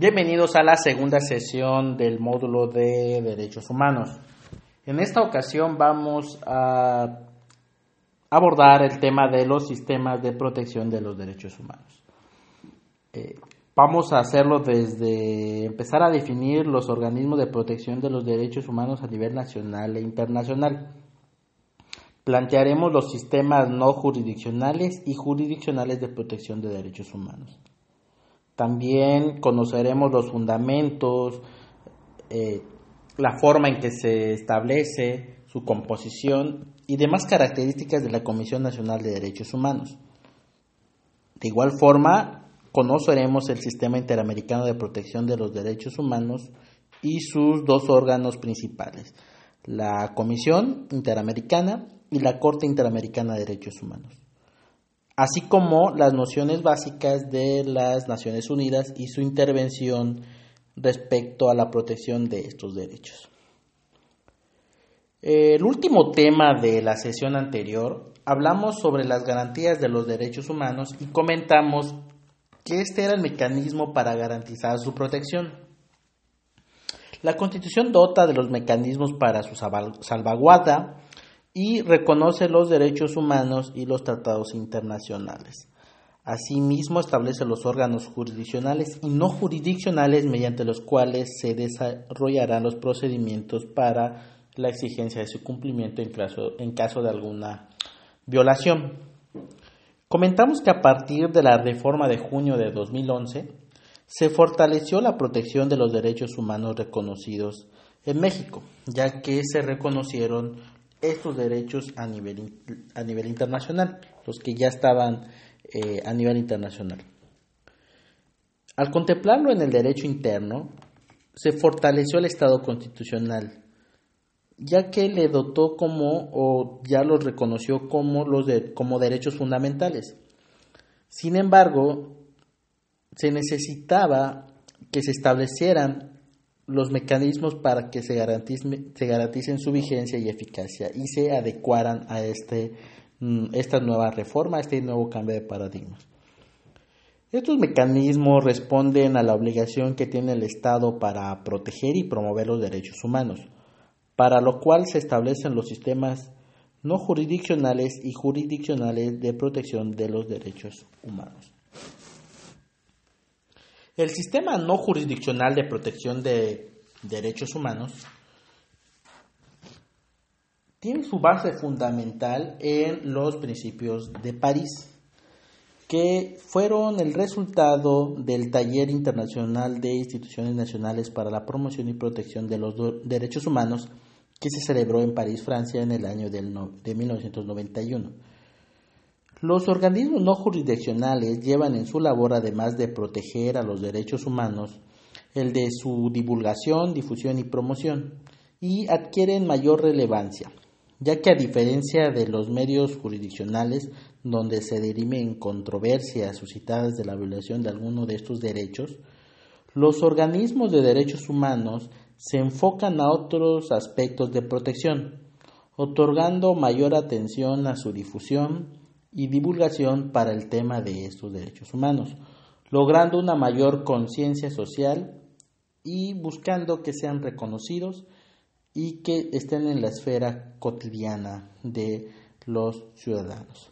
Bienvenidos a la segunda sesión del módulo de Derechos Humanos. En esta ocasión vamos a abordar el tema de los sistemas de protección de los derechos humanos. Eh, vamos a hacerlo desde empezar a definir los organismos de protección de los derechos humanos a nivel nacional e internacional. Plantearemos los sistemas no jurisdiccionales y jurisdiccionales de protección de derechos humanos. También conoceremos los fundamentos, eh, la forma en que se establece su composición y demás características de la Comisión Nacional de Derechos Humanos. De igual forma, conoceremos el Sistema Interamericano de Protección de los Derechos Humanos y sus dos órganos principales, la Comisión Interamericana y la Corte Interamericana de Derechos Humanos, así como las nociones básicas de las Naciones Unidas y su intervención respecto a la protección de estos derechos. El último tema de la sesión anterior hablamos sobre las garantías de los derechos humanos y comentamos que este era el mecanismo para garantizar su protección. La Constitución dota de los mecanismos para su salvaguarda y reconoce los derechos humanos y los tratados internacionales. Asimismo, establece los órganos jurisdiccionales y no jurisdiccionales mediante los cuales se desarrollarán los procedimientos para la exigencia de su cumplimiento en caso, en caso de alguna violación. Comentamos que a partir de la reforma de junio de 2011 se fortaleció la protección de los derechos humanos reconocidos en México, ya que se reconocieron estos derechos a nivel, a nivel internacional, los que ya estaban eh, a nivel internacional. Al contemplarlo en el derecho interno, se fortaleció el Estado constitucional, ya que le dotó como o ya los reconoció como, los como derechos fundamentales. Sin embargo, se necesitaba que se establecieran los mecanismos para que se, garanticen su vigencia y eficacia y se adecuaran a este, mm, esta nueva reforma, este nuevo cambio de paradigmas. Estos mecanismos responden a la obligación que tiene el Estado para proteger y promover los derechos humanos, para lo cual se establecen los sistemas no jurisdiccionales y jurisdiccionales de protección de los derechos humanos. El sistema no jurisdiccional de protección de derechos humanos tiene su base fundamental en los principios de París, que fueron el resultado del Taller Internacional de Instituciones Nacionales para la Promoción y Protección de los Derechos Humanos, que se celebró en París, Francia, en el año de 1991. Los organismos no jurisdiccionales llevan en su labor, además de proteger a los derechos humanos, el de su divulgación, difusión y promoción, y adquieren mayor relevancia, ya que a diferencia de los medios jurisdiccionales, donde se dirimen controversias suscitadas de la violación de alguno de estos derechos, los organismos de derechos humanos se enfocan a otros aspectos de protección, otorgando mayor atención a su difusión, y divulgación para el tema de estos derechos humanos, logrando una mayor conciencia social y buscando que sean reconocidos y que estén en la esfera cotidiana de los ciudadanos.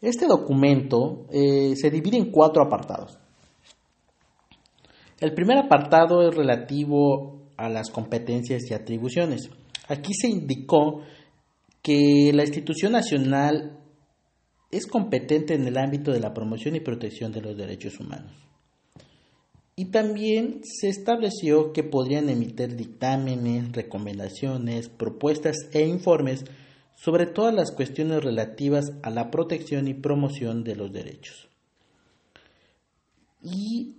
Este documento eh, se divide en cuatro apartados. El primer apartado es relativo a las competencias y atribuciones. Aquí se indicó que la institución nacional es competente en el ámbito de la promoción y protección de los derechos humanos. Y también se estableció que podrían emitir dictámenes, recomendaciones, propuestas e informes sobre todas las cuestiones relativas a la protección y promoción de los derechos. Y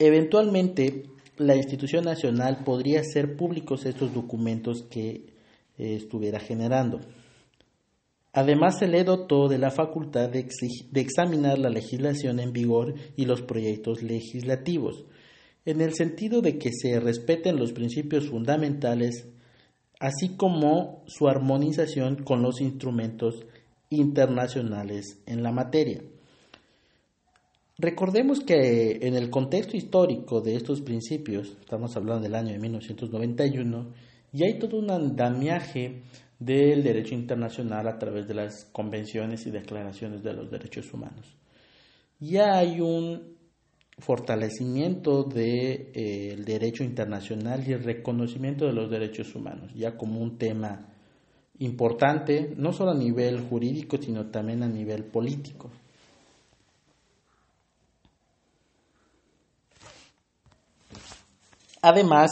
eventualmente la institución nacional podría hacer públicos estos documentos que eh, estuviera generando. Además, se le dotó de la facultad de, examinar la legislación en vigor y los proyectos legislativos, en el sentido de que se respeten los principios fundamentales, así como su armonización con los instrumentos internacionales en la materia. Recordemos que en el contexto histórico de estos principios, estamos hablando del año de 1991, y hay todo un andamiaje del derecho internacional a través de las convenciones y declaraciones de los derechos humanos. Ya hay un fortalecimiento del de, eh, derecho internacional y el reconocimiento de los derechos humanos, ya como un tema importante, no solo a nivel jurídico, sino también a nivel político. Además,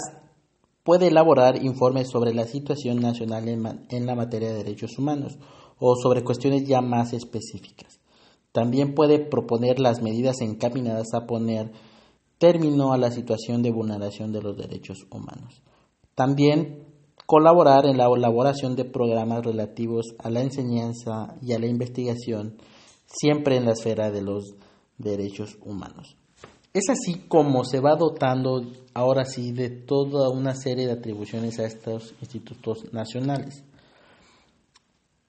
puede elaborar informes sobre la situación nacional en, la materia de derechos humanos o sobre cuestiones ya más específicas. También puede proponer las medidas encaminadas a poner término a la situación de vulneración de los derechos humanos. También colaborar en la elaboración de programas relativos a la enseñanza y a la investigación, siempre en la esfera de los derechos humanos. Es así como se va dotando ahora sí de toda una serie de atribuciones a estos institutos nacionales.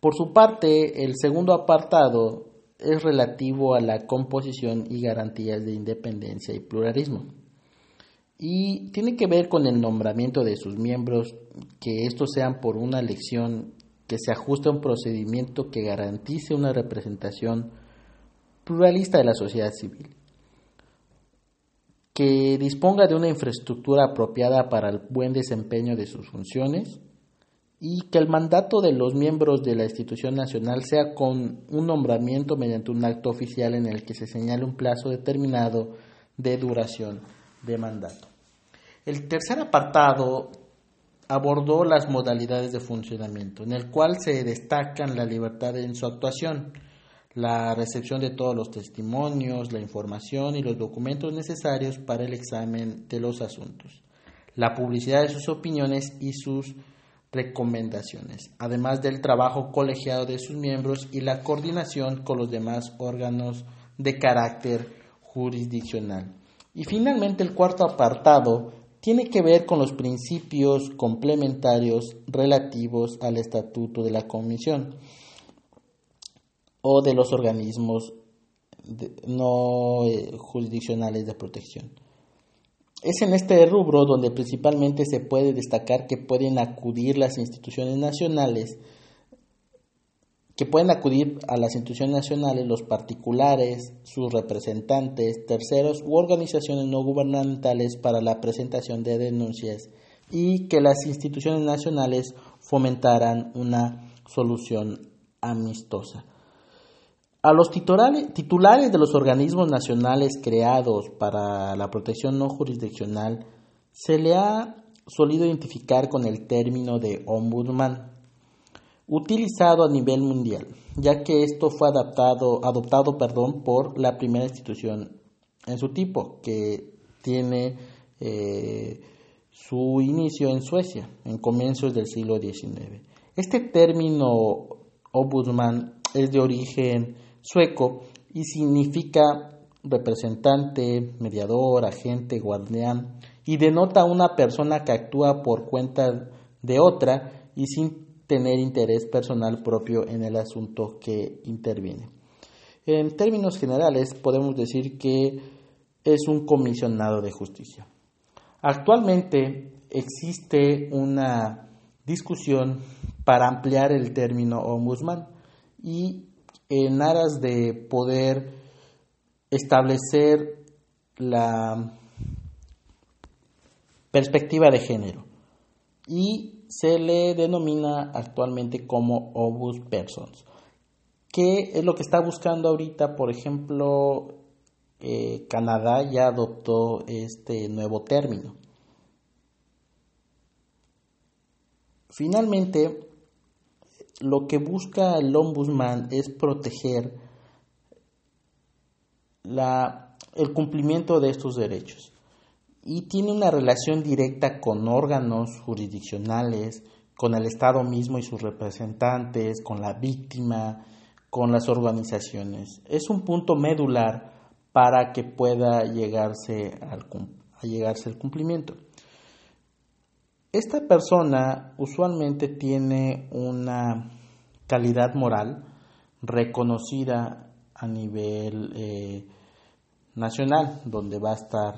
Por su parte, el segundo apartado es relativo a la composición y garantías de independencia y pluralismo. Y tiene que ver con el nombramiento de sus miembros, que estos sean por una elección que se ajuste a un procedimiento que garantice una representación pluralista de la sociedad civil que disponga de una infraestructura apropiada para el buen desempeño de sus funciones y que el mandato de los miembros de la institución nacional sea con un nombramiento mediante un acto oficial en el que se señale un plazo determinado de duración de mandato. El tercer apartado abordó las modalidades de funcionamiento, en el cual se destacan la libertad en su actuación, la recepción de todos los testimonios, la información y los documentos necesarios para el examen de los asuntos, la publicidad de sus opiniones y sus recomendaciones, además del trabajo colegiado de sus miembros y la coordinación con los demás órganos de carácter jurisdiccional. Y finalmente el cuarto apartado tiene que ver con los principios complementarios relativos al estatuto de la Comisión o de los organismos no eh, jurisdiccionales de protección. Es en este rubro donde principalmente se puede destacar que pueden acudir las instituciones nacionales, que pueden acudir a las instituciones nacionales los particulares, sus representantes, terceros u organizaciones no gubernamentales para la presentación de denuncias y que las instituciones nacionales fomentaran una solución amistosa. A los titulares de los organismos nacionales creados para la protección no jurisdiccional se le ha solido identificar con el término de ombudsman, utilizado a nivel mundial, ya que esto fue adaptado, adoptado perdón, por la primera institución en su tipo, que tiene eh, su inicio en Suecia, en comienzos del siglo XIX. Este término ombudsman es de origen sueco y significa representante, mediador, agente, guardián y denota una persona que actúa por cuenta de otra y sin tener interés personal propio en el asunto que interviene. En términos generales podemos decir que es un comisionado de justicia. Actualmente existe una discusión para ampliar el término ombudsman y en aras de poder establecer la perspectiva de género y se le denomina actualmente como obus persons. ¿Qué es lo que está buscando ahorita? Por ejemplo, eh, Canadá ya adoptó este nuevo término. Finalmente, lo que busca el ombudsman es proteger el cumplimiento de estos derechos y tiene una relación directa con órganos jurisdiccionales, con el Estado mismo y sus representantes, con la víctima, con las organizaciones. Es un punto medular para que pueda llegarse al, a llegarse al cumplimiento. Esta persona usualmente tiene una calidad moral reconocida a nivel eh, nacional, donde va a estar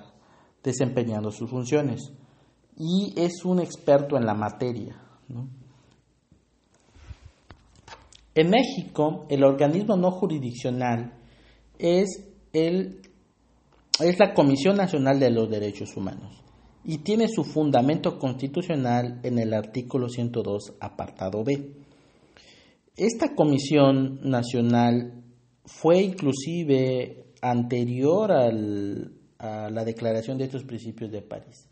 desempeñando sus funciones. Y es un experto en la materia. En México, el organismo no jurisdiccional es, el, es la Comisión Nacional de los Derechos Humanos y tiene su fundamento constitucional en el artículo 102, apartado B. Esta Comisión Nacional fue inclusive anterior a la declaración de estos principios de París.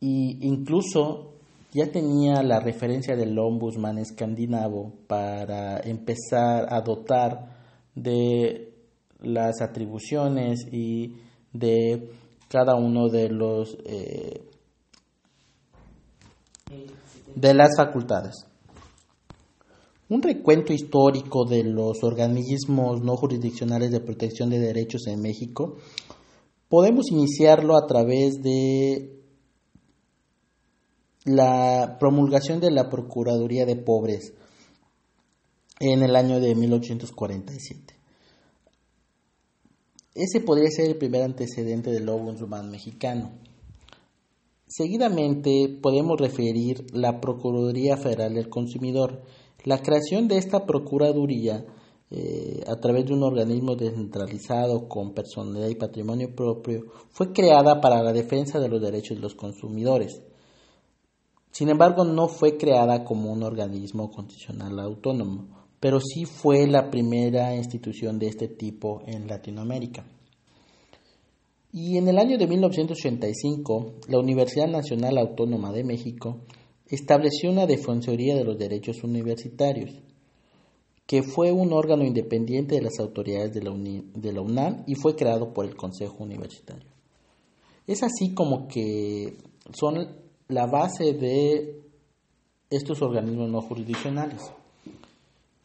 Y incluso ya tenía la referencia del ombudsman escandinavo para empezar a dotar de las atribuciones y de cada uno de los eh, de las facultades. Un recuento histórico de los organismos no jurisdiccionales de protección de derechos en México podemos iniciarlo a través de la promulgación de la Procuraduría de Pobres en el año de 1847. Ese podría ser el primer antecedente del Ombudsman mexicano. Seguidamente podemos referir la Procuraduría Federal del Consumidor. La creación de esta Procuraduría eh, a través de un organismo descentralizado con personalidad y patrimonio propio fue creada para la defensa de los derechos de los consumidores. Sin embargo, no fue creada como un organismo constitucional autónomo pero sí fue la primera institución de este tipo en Latinoamérica. Y en el año de 1985, la Universidad Nacional Autónoma de México estableció una Defensoría de los Derechos Universitarios, que fue un órgano independiente de las autoridades de la, de la UNAM y fue creado por el Consejo Universitario. Es así como que son la base de estos organismos no jurisdiccionales.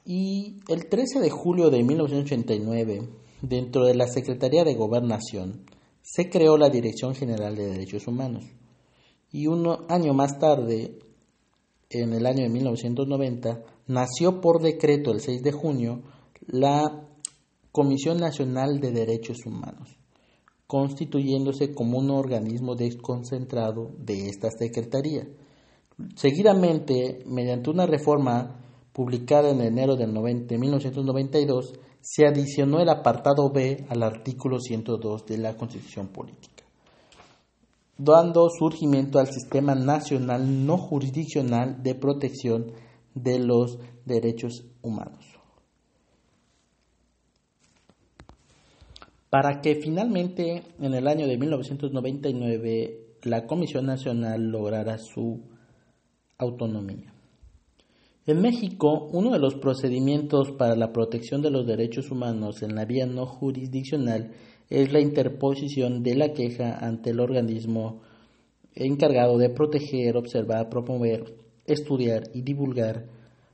Y el 13 de julio de 1989, dentro de la Secretaría de Gobernación, se creó la Dirección General de Derechos Humanos. Y un año más tarde, en el año de 1990, nació por decreto el 6 de junio la Comisión Nacional de Derechos Humanos, constituyéndose como un organismo desconcentrado de esta Secretaría. Seguidamente, mediante una reforma publicada en enero de 1992, se adicionó el apartado B al artículo 102 de la Constitución Política, dando surgimiento al Sistema Nacional No Jurisdiccional de Protección de los Derechos Humanos. Para que finalmente en el año de 1999 la Comisión Nacional lograra su autonomía. En México, uno de los procedimientos para la protección de los derechos humanos en la vía no jurisdiccional es la interposición de la queja ante el organismo encargado de proteger, observar, promover, estudiar y divulgar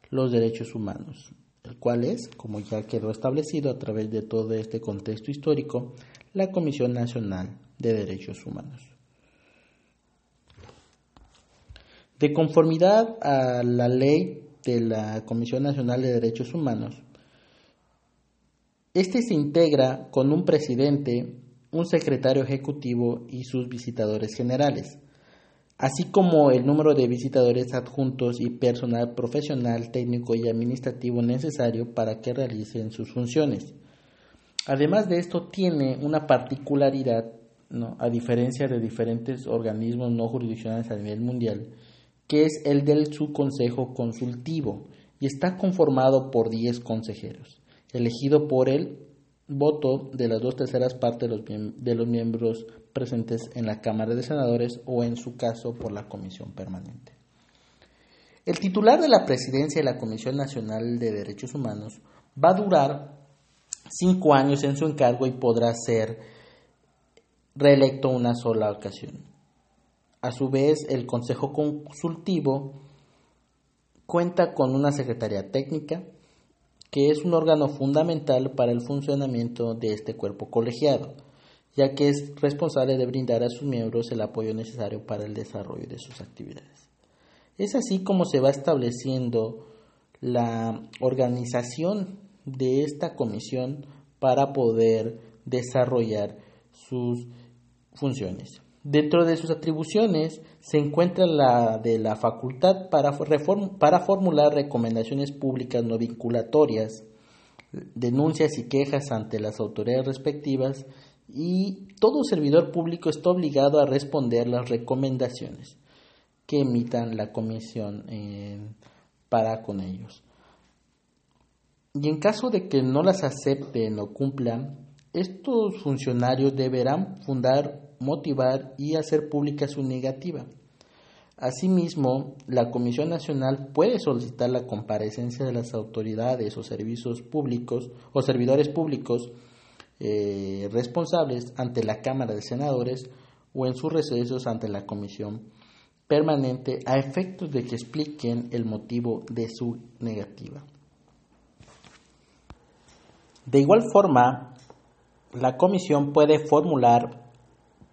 los derechos humanos, el cual es, como ya quedó establecido a través de todo este contexto histórico, la Comisión Nacional de Derechos Humanos. De conformidad a la ley de la Comisión Nacional de Derechos Humanos. Este se integra con un presidente, un secretario ejecutivo y sus visitadores generales, así como el número de visitadores adjuntos y personal profesional, técnico y administrativo necesario para que realicen sus funciones. Además de esto, tiene una particularidad, a diferencia de diferentes organismos no jurisdiccionales a nivel mundial, que es el del subconsejo consultivo y está conformado por 10 consejeros, elegido por el voto de las dos terceras partes de los, de los miembros presentes en la Cámara de Senadores o en su caso por la Comisión Permanente. El titular de la presidencia de la Comisión Nacional de Derechos Humanos va a durar cinco años en su encargo y podrá ser reelecto una sola ocasión. A su vez, el Consejo Consultivo cuenta con una Secretaría Técnica, que es un órgano fundamental para el funcionamiento de este cuerpo colegiado, ya que es responsable de brindar a sus miembros el apoyo necesario para el desarrollo de sus actividades. Es así como se va estableciendo la organización de esta comisión para poder desarrollar sus funciones. Dentro de sus atribuciones se encuentra la de la facultad para, para formular recomendaciones públicas no vinculatorias, denuncias y quejas ante las autoridades respectivas y todo servidor público está obligado a responder las recomendaciones que emitan la comisión para con ellos. Y en caso de que no las acepten o cumplan, estos funcionarios deberán fundar, motivar y hacer pública su negativa. Asimismo, la Comisión Nacional puede solicitar la comparecencia de las autoridades o servicios públicos o servidores públicos eh, responsables ante la Cámara de Senadores o en sus recesos ante la Comisión Permanente a efectos de que expliquen el motivo de su negativa. De igual forma, la Comisión puede formular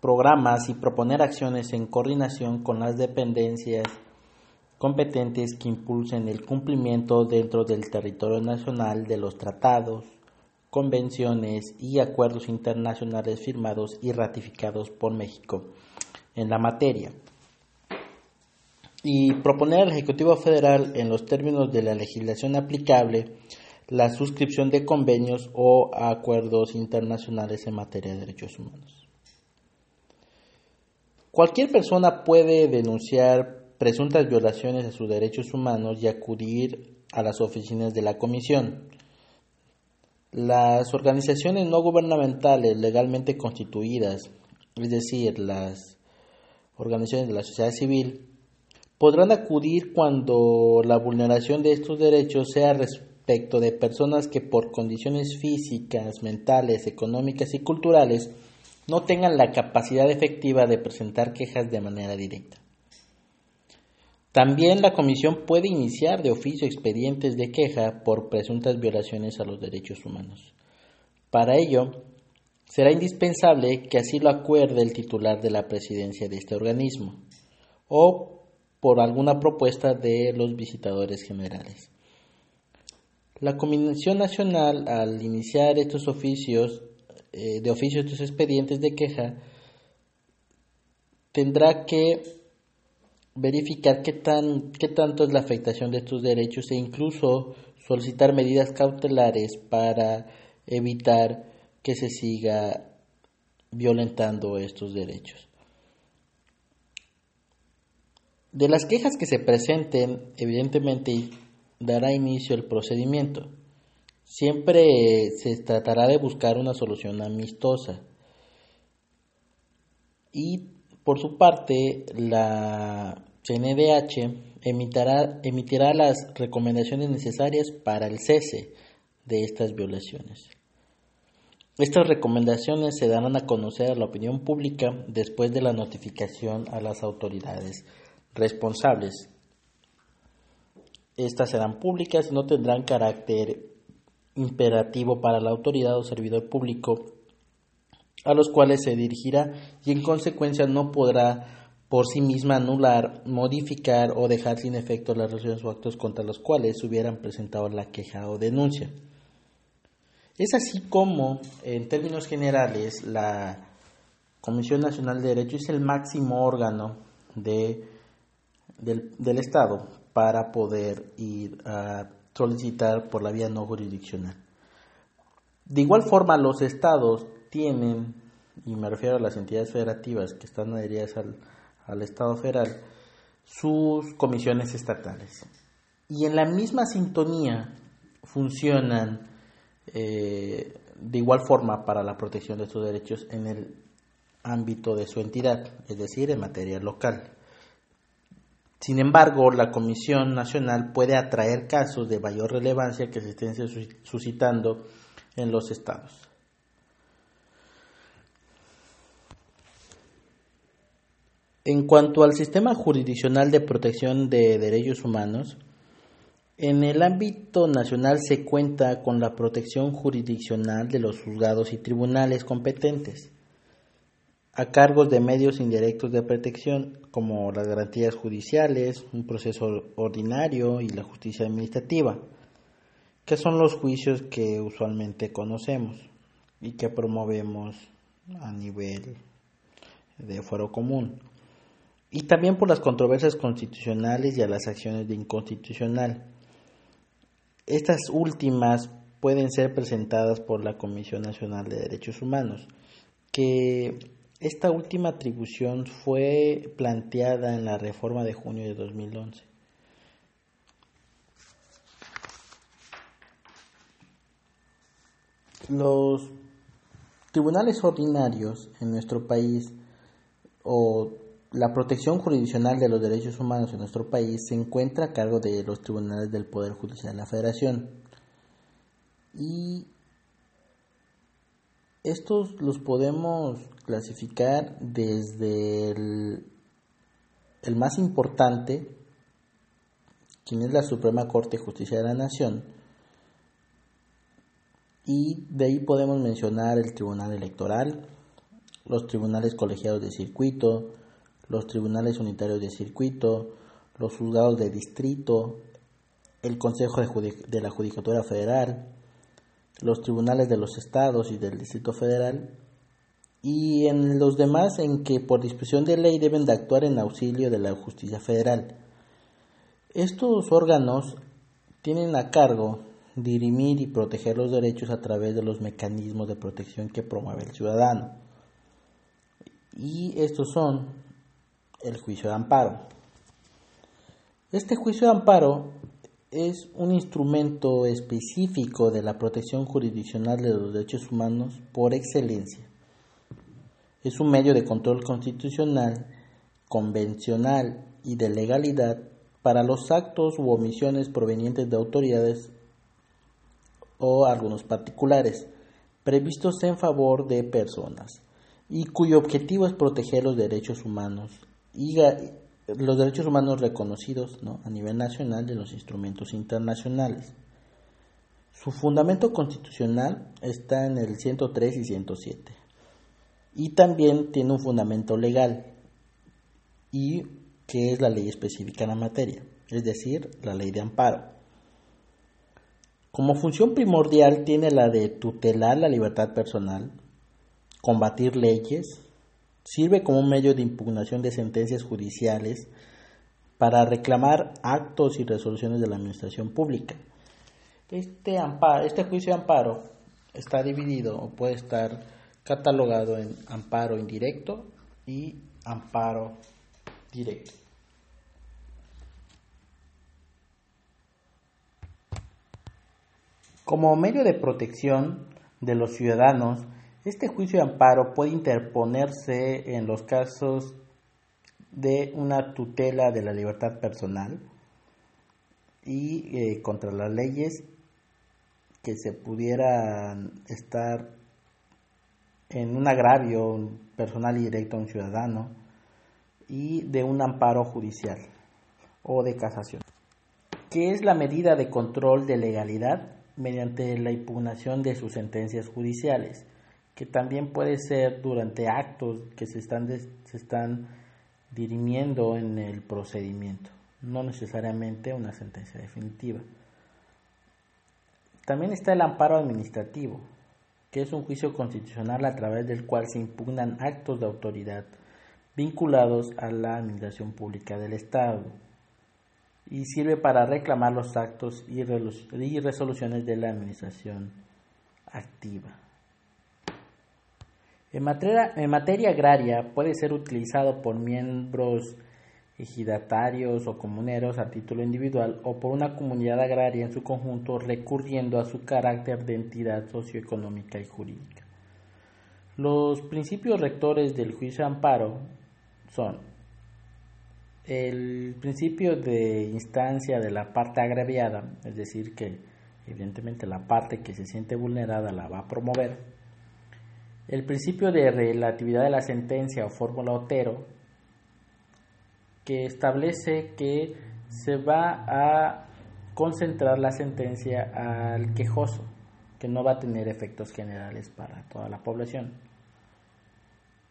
programas y proponer acciones en coordinación con las dependencias competentes que impulsen el cumplimiento dentro del territorio nacional de los tratados, convenciones y acuerdos internacionales firmados y ratificados por México en la materia. Y proponer al Ejecutivo Federal, en los términos de la legislación aplicable, la suscripción de convenios o acuerdos internacionales en materia de derechos humanos. Cualquier persona puede denunciar presuntas violaciones a sus derechos humanos y acudir a las oficinas de la Comisión. Las organizaciones no gubernamentales legalmente constituidas, es decir, las organizaciones de la sociedad civil, podrán acudir cuando la vulneración de estos derechos sea respecto de personas que por condiciones físicas, mentales, económicas y culturales no tengan la capacidad efectiva de presentar quejas de manera directa. También la Comisión puede iniciar de oficio expedientes de queja por presuntas violaciones a los derechos humanos. Para ello, será indispensable que así lo acuerde el titular de la presidencia de este organismo o por alguna propuesta de los visitadores generales. La Comisión Nacional, al iniciar estos oficios, eh, de oficios, estos expedientes de queja, tendrá que verificar qué, tan, qué tanto es la afectación de estos derechos e incluso solicitar medidas cautelares para evitar que se siga violentando estos derechos. De las quejas que se presenten, evidentemente dará inicio el procedimiento. Siempre se tratará de buscar una solución amistosa. Y por su parte, la CNDH emitirá, emitirá las recomendaciones necesarias para el cese de estas violaciones. Estas recomendaciones se darán a conocer a la opinión pública después de la notificación a las autoridades responsables. Estas serán públicas y no tendrán carácter imperativo para la autoridad o servidor público a los cuales se dirigirá y en consecuencia no podrá por sí misma anular, modificar o dejar sin efecto las resoluciones o actos contra los cuales hubieran presentado la queja o denuncia. Es así como, en términos generales, la Comisión Nacional de Derecho es el máximo órgano de, del, del Estado para poder ir a solicitar por la vía no jurisdiccional. De igual forma, los estados tienen, y me refiero a las entidades federativas que están adheridas al, al Estado federal sus comisiones estatales. Y en la misma sintonía funcionan eh, de igual forma para la protección de sus derechos en el ámbito de su entidad, es decir, en materia local. Sin embargo, la Comisión Nacional puede atraer casos de mayor relevancia que se estén suscitando en los estados. En cuanto al sistema jurisdiccional de protección de derechos humanos, en el ámbito nacional se cuenta con la protección jurisdiccional de los juzgados y tribunales competentes, a cargo de medios indirectos de protección como las garantías judiciales, un proceso ordinario y la justicia administrativa, que son los juicios que usualmente conocemos, y que promovemos a nivel de fuero común. Y también por las controversias constitucionales y a las acciones de inconstitucional. Estas últimas pueden ser presentadas por la Comisión Nacional de Derechos Humanos, que esta última atribución fue planteada en la reforma de junio de 2011. Los tribunales ordinarios en nuestro país o la protección jurisdiccional de los derechos humanos en nuestro país se encuentra a cargo de los tribunales del Poder Judicial de la Federación. Y estos los podemos clasificar desde el, más importante, quien es la Suprema Corte de Justicia de la Nación, y de ahí podemos mencionar el Tribunal Electoral, los tribunales colegiados de circuito, los tribunales unitarios de circuito, los juzgados de distrito, el Consejo de, la Judicatura Federal, los tribunales de los estados y del Distrito Federal, y en los demás en que por disposición de ley deben de actuar en auxilio de la justicia federal. Estos órganos tienen a cargo dirimir y proteger los derechos a través de los mecanismos de protección que promueve el ciudadano. Y estos son el juicio de amparo. Este juicio de amparo es un instrumento específico de la protección jurisdiccional de los derechos humanos por excelencia. Es un medio de control constitucional, convencional y de legalidad para los actos u omisiones provenientes de autoridades o algunos particulares previstos en favor de personas y cuyo objetivo es proteger los derechos humanos y los derechos humanos reconocidos a nivel nacional de los instrumentos internacionales. Su fundamento constitucional está en el 103 y 107 y también tiene un fundamento legal y que es la ley específica en la materia, es decir, la ley de amparo. Como función primordial tiene la de tutelar la libertad personal, combatir leyes, sirve como un medio de impugnación de sentencias judiciales para reclamar actos y resoluciones de la administración pública. Este, amparo, este juicio de amparo está dividido o puede estar catalogado en amparo indirecto y amparo directo. Como medio de protección de los ciudadanos, este juicio de amparo puede interponerse en los casos de una tutela de la libertad personal y eh, contra las leyes que se pudieran estar en un agravio personal y directo a un ciudadano y de un amparo judicial o de casación. ¿Qué es la medida de control de legalidad? mediante la impugnación de sus sentencias judiciales, que también puede ser durante actos que se están, se están dirimiendo en el procedimiento, no necesariamente una sentencia definitiva. También está el amparo administrativo, que es un juicio constitucional a través del cual se impugnan actos de autoridad vinculados a la administración pública del Estado y sirve para reclamar los actos y resoluciones de la administración activa. En materia, agraria puede ser utilizado por miembros ejidatarios o comuneros a título individual o por una comunidad agraria en su conjunto recurriendo a su carácter de entidad socioeconómica y jurídica. Los principios rectores del juicio de amparo son el principio de instancia de la parte agraviada, es decir, que evidentemente la parte que se siente vulnerada la va a promover, el principio de relatividad de la sentencia o fórmula Otero, que establece que se va a concentrar la sentencia al quejoso, que no va a tener efectos generales para toda la población.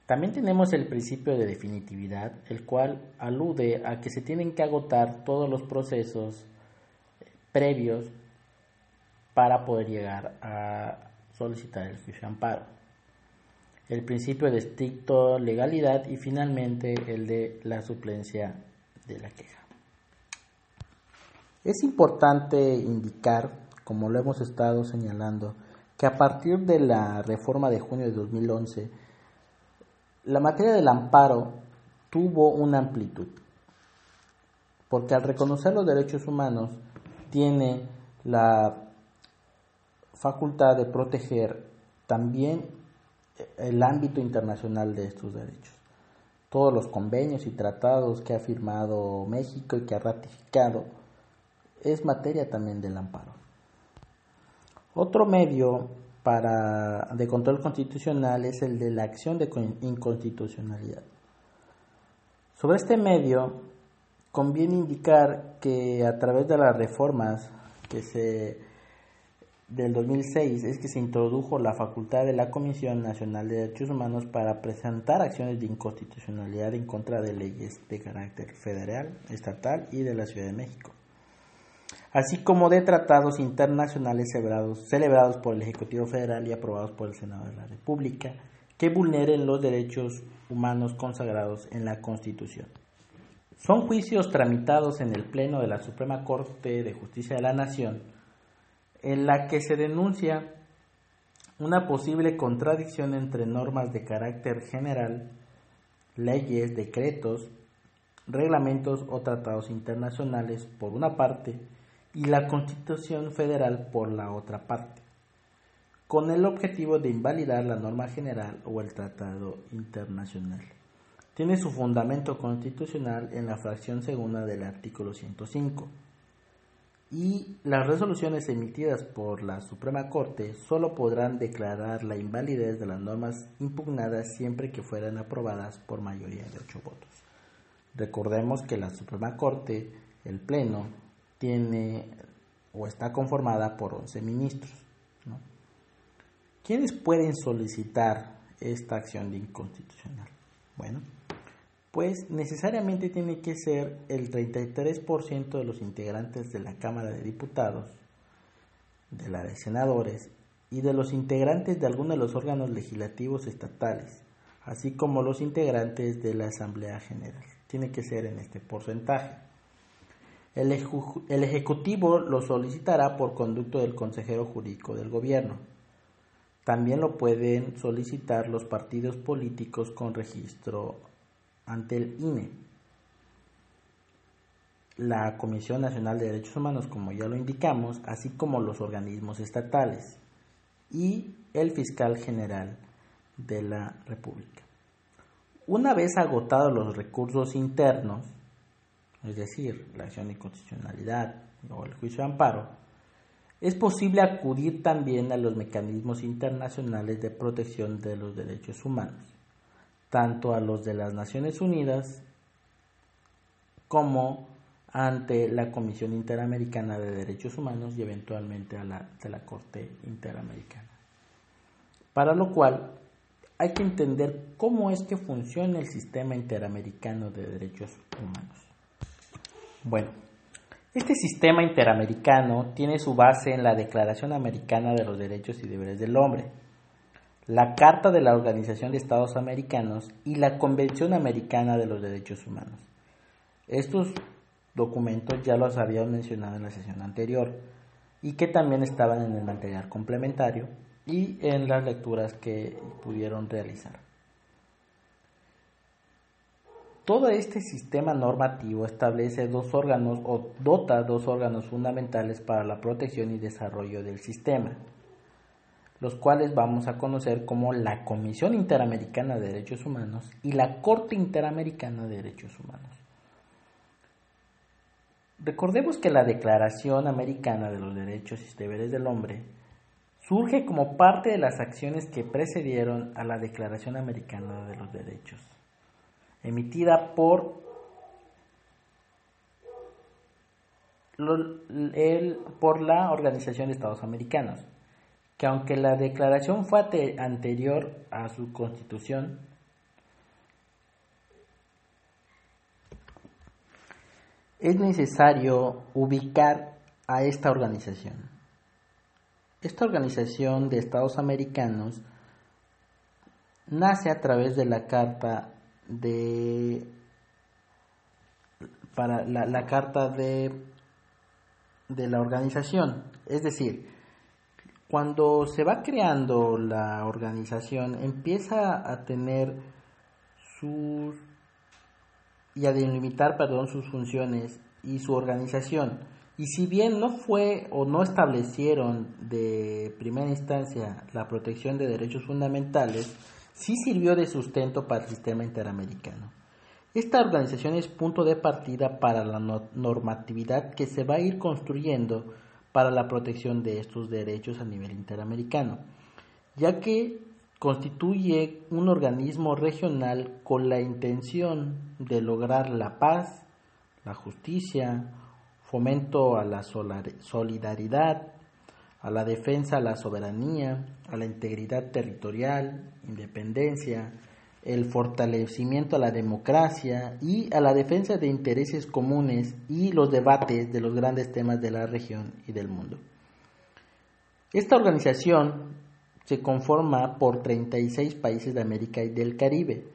También tenemos el principio de definitividad, el cual alude a que se tienen que agotar todos los procesos previos para poder llegar a solicitar el juicio amparo. El principio de estricto legalidad y finalmente el de la suplencia de la queja. Es importante indicar, como lo hemos estado señalando, que a partir de la reforma de junio de 2011, la materia del amparo tuvo una amplitud, porque al reconocer los derechos humanos tiene la facultad de proteger también el ámbito internacional de estos derechos. Todos los convenios y tratados que ha firmado México y que ha ratificado es materia también del amparo. Otro medio para, de control constitucional es el de la acción de inconstitucionalidad. Sobre este medio, conviene indicar que a través de las reformas que se del 2006 es que se introdujo la facultad de la Comisión Nacional de Derechos Humanos para presentar acciones de inconstitucionalidad en contra de leyes de carácter federal, estatal y de la Ciudad de México así como de tratados internacionales celebrados, celebrados por el Ejecutivo Federal y aprobados por el Senado de la República, que vulneren los derechos humanos consagrados en la Constitución. Son juicios tramitados en el Pleno de la Suprema Corte de Justicia de la Nación, en la que se denuncia una posible contradicción entre normas de carácter general, leyes, decretos, reglamentos o tratados internacionales por una parte y la Constitución Federal por la otra parte, con el objetivo de invalidar la norma general o el tratado internacional. Tiene su fundamento constitucional en la fracción segunda del artículo 105 y las resoluciones emitidas por la Suprema Corte solo podrán declarar la invalidez de las normas impugnadas siempre que fueran aprobadas por mayoría de ocho votos. Recordemos que la Suprema Corte, el Pleno, tiene o está conformada por 11 ministros. ¿Quiénes pueden solicitar esta acción de inconstitucional? Bueno, pues necesariamente tiene que ser el 33% de los integrantes de la Cámara de Diputados, de la de senadores y de los integrantes de algunos de los órganos legislativos estatales, así como los integrantes de la Asamblea General. Tiene que ser en este porcentaje. El, Ejecutivo lo solicitará por conducto del consejero jurídico del gobierno. También lo pueden solicitar los partidos políticos con registro ante el INE. La Comisión Nacional de Derechos Humanos, como ya lo indicamos, así como los organismos estatales y el fiscal general de la República. Una vez agotados los recursos internos, es decir, la acción de inconstitucionalidad o el juicio de amparo, es posible acudir también a los mecanismos internacionales de protección de los derechos humanos, tanto a los de las Naciones Unidas como ante la Comisión Interamericana de Derechos Humanos y eventualmente a la de la Corte Interamericana. Para lo cual hay que entender cómo es que funciona el sistema interamericano de derechos humanos. Bueno, este sistema interamericano tiene su base en la Declaración Americana de los Derechos y Deberes del Hombre, la Carta de la Organización de Estados Americanos y la Convención Americana de los Derechos Humanos. Estos documentos ya los había mencionado en la sesión anterior y que también estaban en el material complementario y en las lecturas que pudieron realizar. Todo este sistema normativo establece dos órganos o dota dos órganos fundamentales para la protección y desarrollo del sistema, los cuales vamos a conocer como la Comisión Interamericana de Derechos Humanos y la Corte Interamericana de Derechos Humanos. Recordemos que la Declaración Americana de los Derechos y Deberes del Hombre surge como parte de las acciones que precedieron a la Declaración Americana de los Derechos emitida por por la Organización de Estados Americanos, que aunque la declaración fue anterior a su constitución, es necesario ubicar a esta organización. Esta organización de Estados Americanos nace a través de la carta de para la, la carta de de la organización, es decir, cuando se va creando la organización empieza a tener sus y a delimitar, perdón, sus funciones y su organización. Y si bien no fue o no establecieron de primera instancia la protección de derechos fundamentales, sí sirvió de sustento para el sistema interamericano. Esta organización es punto de partida para la normatividad que se va a ir construyendo para la protección de estos derechos a nivel interamericano, ya que constituye un organismo regional con la intención de lograr la paz, la justicia, fomento a la solidaridad, a la defensa a la soberanía, a la integridad territorial, independencia, el fortalecimiento a la democracia y a la defensa de intereses comunes y los debates de los grandes temas de la región y del mundo. Esta organización se conforma por 36 países de América y del Caribe,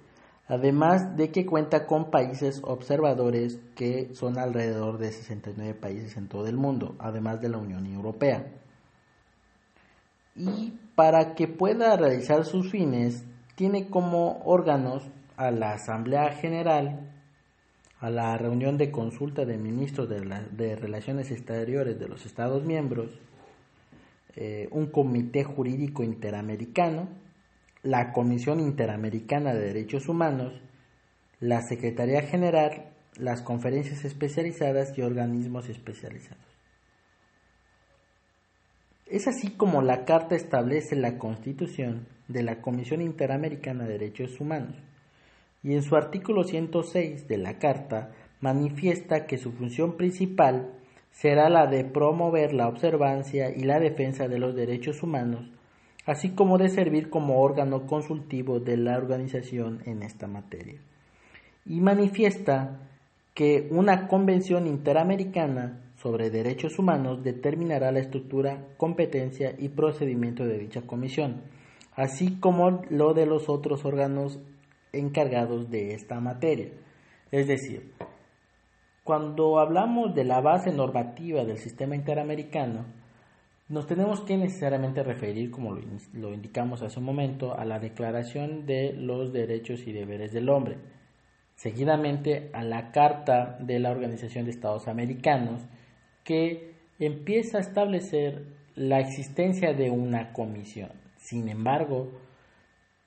además de que cuenta con países observadores que son alrededor de 69 países en todo el mundo, además de la Unión Europea. Y para que pueda realizar sus fines, tiene como órganos a la Asamblea General, a la reunión de consulta de ministros de, Relaciones Exteriores de los Estados miembros, eh, un comité jurídico interamericano, la Comisión Interamericana de Derechos Humanos, la Secretaría General, las conferencias especializadas y organismos especializados. Es así como la Carta establece la constitución de la Comisión Interamericana de Derechos Humanos y en su artículo 106 de la Carta manifiesta que su función principal será la de promover la observancia y la defensa de los derechos humanos, así como de servir como órgano consultivo de la organización en esta materia. Y manifiesta que una convención interamericana sobre derechos humanos determinará la estructura, competencia y procedimiento de dicha comisión, así como lo de los otros órganos encargados de esta materia. Es decir, cuando hablamos de la base normativa del sistema interamericano, nos tenemos que necesariamente referir, como lo, indicamos hace un momento, a la Declaración de los Derechos y Deberes del Hombre, seguidamente a la Carta de la Organización de Estados Americanos, que empieza a establecer la existencia de una comisión. Sin embargo,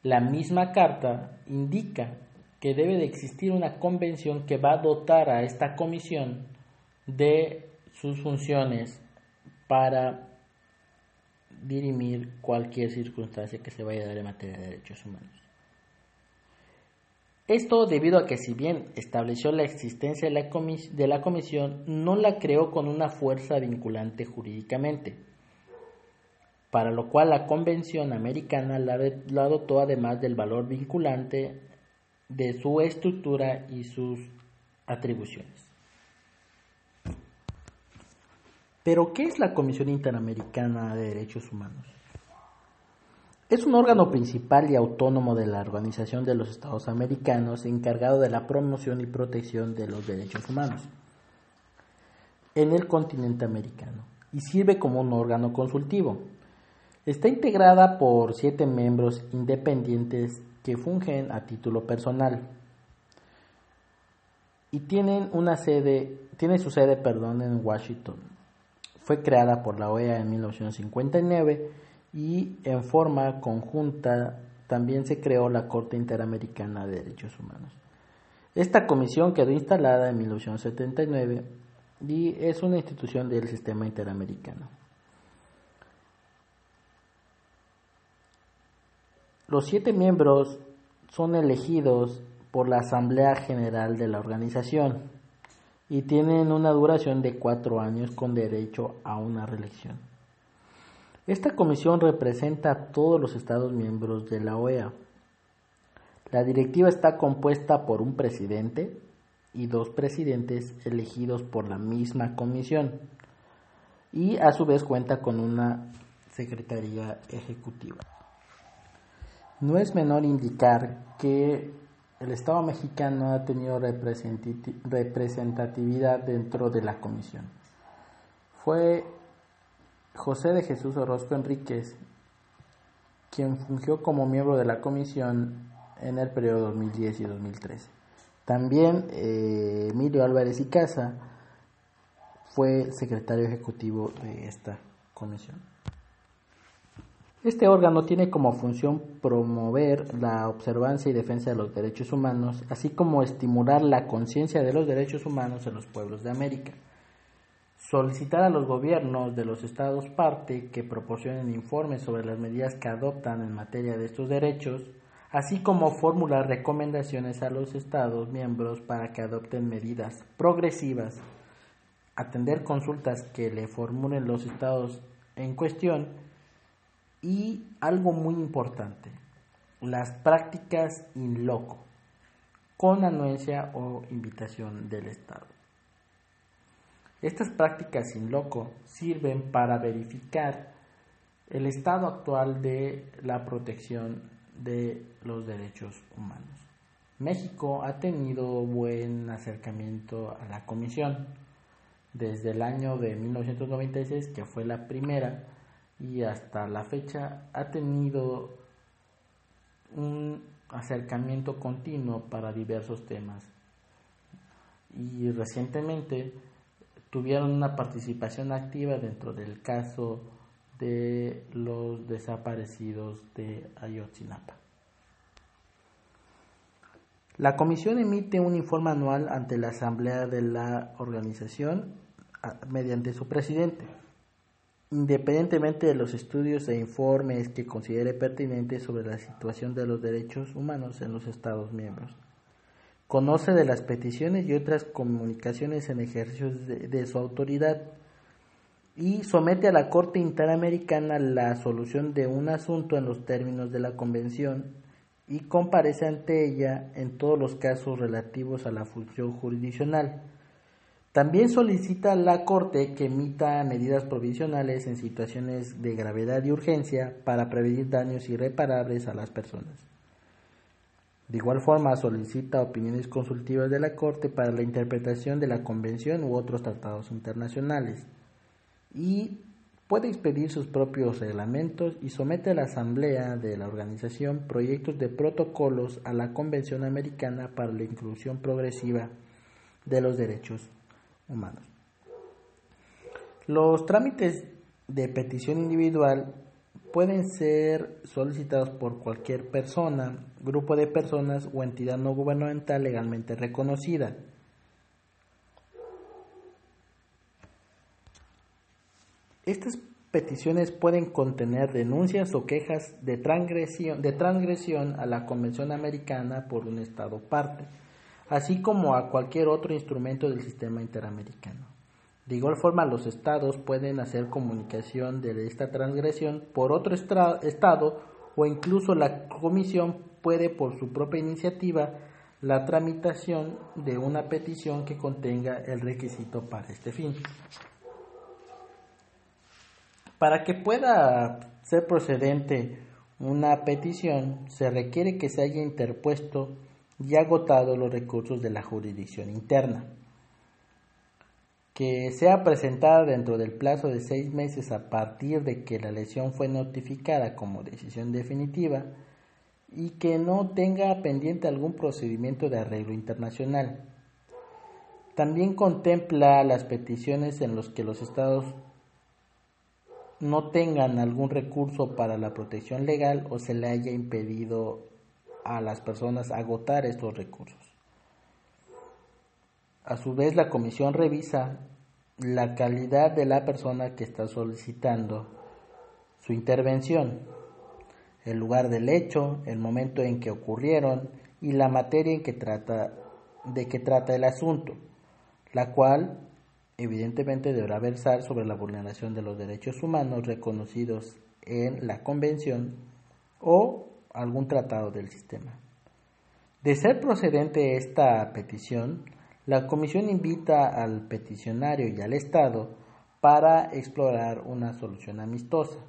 la misma carta indica que debe de existir una convención que va a dotar a esta comisión de sus funciones para dirimir cualquier circunstancia que se vaya a dar en materia de derechos humanos. Esto debido a que si bien estableció la existencia de la, de la comisión, no la creó con una fuerza vinculante jurídicamente, para lo cual la Convención Americana la, la dotó además del valor vinculante de su estructura y sus atribuciones. Pero, ¿qué es la Comisión Interamericana de Derechos Humanos? Es un órgano principal y autónomo de la Organización de los Estados Americanos encargado de la promoción y protección de los derechos humanos en el continente americano y sirve como un órgano consultivo. Está integrada por siete miembros independientes que fungen a título personal y tienen una sede, tiene su sede, perdón, en Washington. Fue creada por la OEA en 1959 y en forma conjunta también se creó la Corte Interamericana de Derechos Humanos. Esta comisión quedó instalada en 1979 y es una institución del sistema interamericano. Los siete miembros son elegidos por la Asamblea General de la organización y tienen una duración de cuatro años con derecho a una reelección. Esta comisión representa a todos los Estados miembros de la OEA. La directiva está compuesta por un presidente y dos presidentes elegidos por la misma comisión y a su vez cuenta con una Secretaría Ejecutiva. No es menor indicar que el Estado mexicano ha tenido representatividad dentro de la comisión. Fue José de Jesús Orozco Enríquez quien fungió como miembro de la comisión en el periodo 2010 y 2013. También eh, Emilio Álvarez y Casa fue secretario ejecutivo de esta comisión. Este órgano tiene como función promover la observancia y defensa de los derechos humanos, así como estimular la conciencia de los derechos humanos en los pueblos de América. Solicitar a los gobiernos de los estados parte que proporcionen informes sobre las medidas que adoptan en materia de estos derechos, así como formular recomendaciones a los estados miembros para que adopten medidas progresivas, atender consultas que le formulen los estados en cuestión y algo muy importante, las prácticas in loco, con anuencia o invitación del Estado. Estas prácticas in loco sirven para verificar el estado actual de la protección de los derechos humanos. México ha tenido buen acercamiento a la Comisión desde el año de 1996, que fue la primera, y hasta la fecha ha tenido un acercamiento continuo para diversos temas. Y recientemente tuvieron una participación activa dentro del caso de los desaparecidos de Ayotzinapa. La comisión emite un informe anual ante la asamblea de la organización mediante su presidente, independientemente de los estudios e informes que considere pertinentes sobre la situación de los derechos humanos en los Estados miembros. Conoce de las peticiones y otras comunicaciones en ejercicio de su autoridad y somete a la Corte Interamericana la solución de un asunto en los términos de la Convención y comparece ante ella en todos los casos relativos a la función jurisdiccional. También solicita a la Corte que emita medidas provisionales en situaciones de gravedad y urgencia para prevenir daños irreparables a las personas. De igual forma, solicita opiniones consultivas de la Corte para la interpretación de la Convención u otros tratados internacionales y puede expedir sus propios reglamentos y somete a la Asamblea de la organización proyectos de protocolos a la Convención Americana para la Inclusión Progresiva de los Derechos Humanos. Los trámites de petición individual pueden ser solicitados por cualquier persona, grupo de personas o entidad no gubernamental legalmente reconocida Estas peticiones pueden contener denuncias o quejas de transgresión, de transgresión a la Convención Americana por un Estado parte, así como a cualquier otro instrumento del sistema interamericano. De igual forma, los estados pueden hacer comunicación de esta transgresión por otro estado o incluso la Comisión puede por su propia iniciativa la tramitación de una petición que contenga el requisito para este fin. Para que pueda ser procedente una petición, se requiere que se haya interpuesto y agotado los recursos de la jurisdicción interna, que sea presentada dentro del plazo de seis meses a partir de que la lesión fue notificada como decisión definitiva y que no tenga pendiente algún procedimiento de arreglo internacional. También contempla las peticiones en las que los estados no tengan algún recurso para la protección legal o se le haya impedido a las personas agotar estos recursos. A su vez, la comisión revisa la calidad de la persona que está solicitando su intervención, el lugar del hecho, el momento en que ocurrieron y la materia en que trata de que trata el asunto, la cual evidentemente deberá versar sobre la vulneración de los derechos humanos reconocidos en la Convención o algún tratado del sistema. De ser procedente esta petición, la Comisión invita al peticionario y al Estado para explorar una solución amistosa.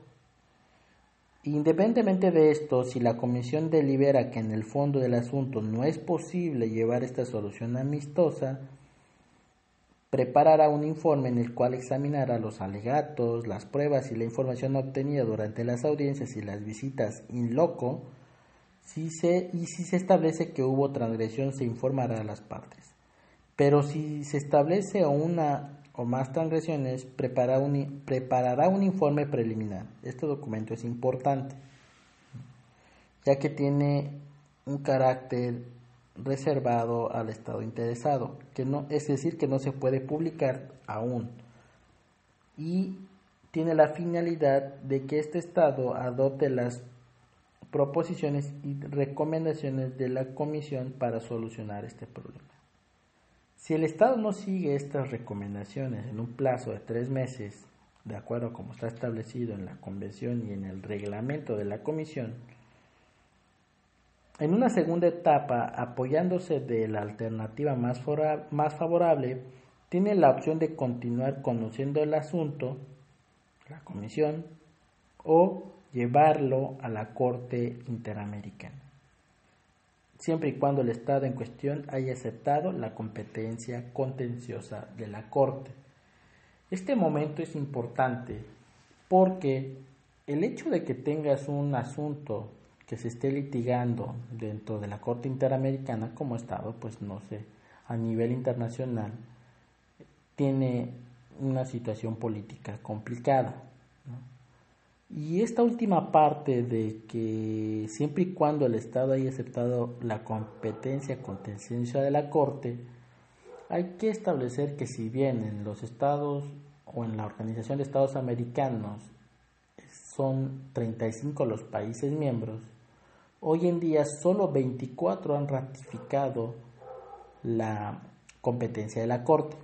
Independientemente de esto, si la Comisión delibera que en el fondo del asunto no es posible llevar esta solución amistosa, preparará un informe en el cual examinará los alegatos, las pruebas y la información obtenida durante las audiencias y las visitas in loco, si se, y si se establece que hubo transgresión se informará a las partes. Pero si se establece una o más transgresiones, preparará un, preparará un informe preliminar. Este documento es importante, ya que tiene un carácter reservado al Estado interesado, que no, es decir, que no se puede publicar aún. Y tiene la finalidad de que este Estado adopte las proposiciones y recomendaciones de la Comisión para solucionar este problema. Si el Estado no sigue estas recomendaciones en un plazo de tres meses, de acuerdo a como está establecido en la Convención y en el reglamento de la Comisión, en una segunda etapa, apoyándose de la alternativa más, más favorable, tiene la opción de continuar conociendo el asunto, la Comisión, o llevarlo a la Corte Interamericana, siempre y cuando el Estado en cuestión haya aceptado la competencia contenciosa de la Corte. Este momento es importante porque el hecho de que tengas un asunto que se esté litigando dentro de la Corte Interamericana como Estado, pues no sé, a nivel internacional, tiene una situación política complicada. Y esta última parte de que siempre y cuando el Estado haya aceptado la competencia contenciosa de la Corte, hay que establecer que si bien en los estados o en la Organización de Estados Americanos son 35 los países miembros, Hoy en día solo 24 han ratificado la competencia de la Corte.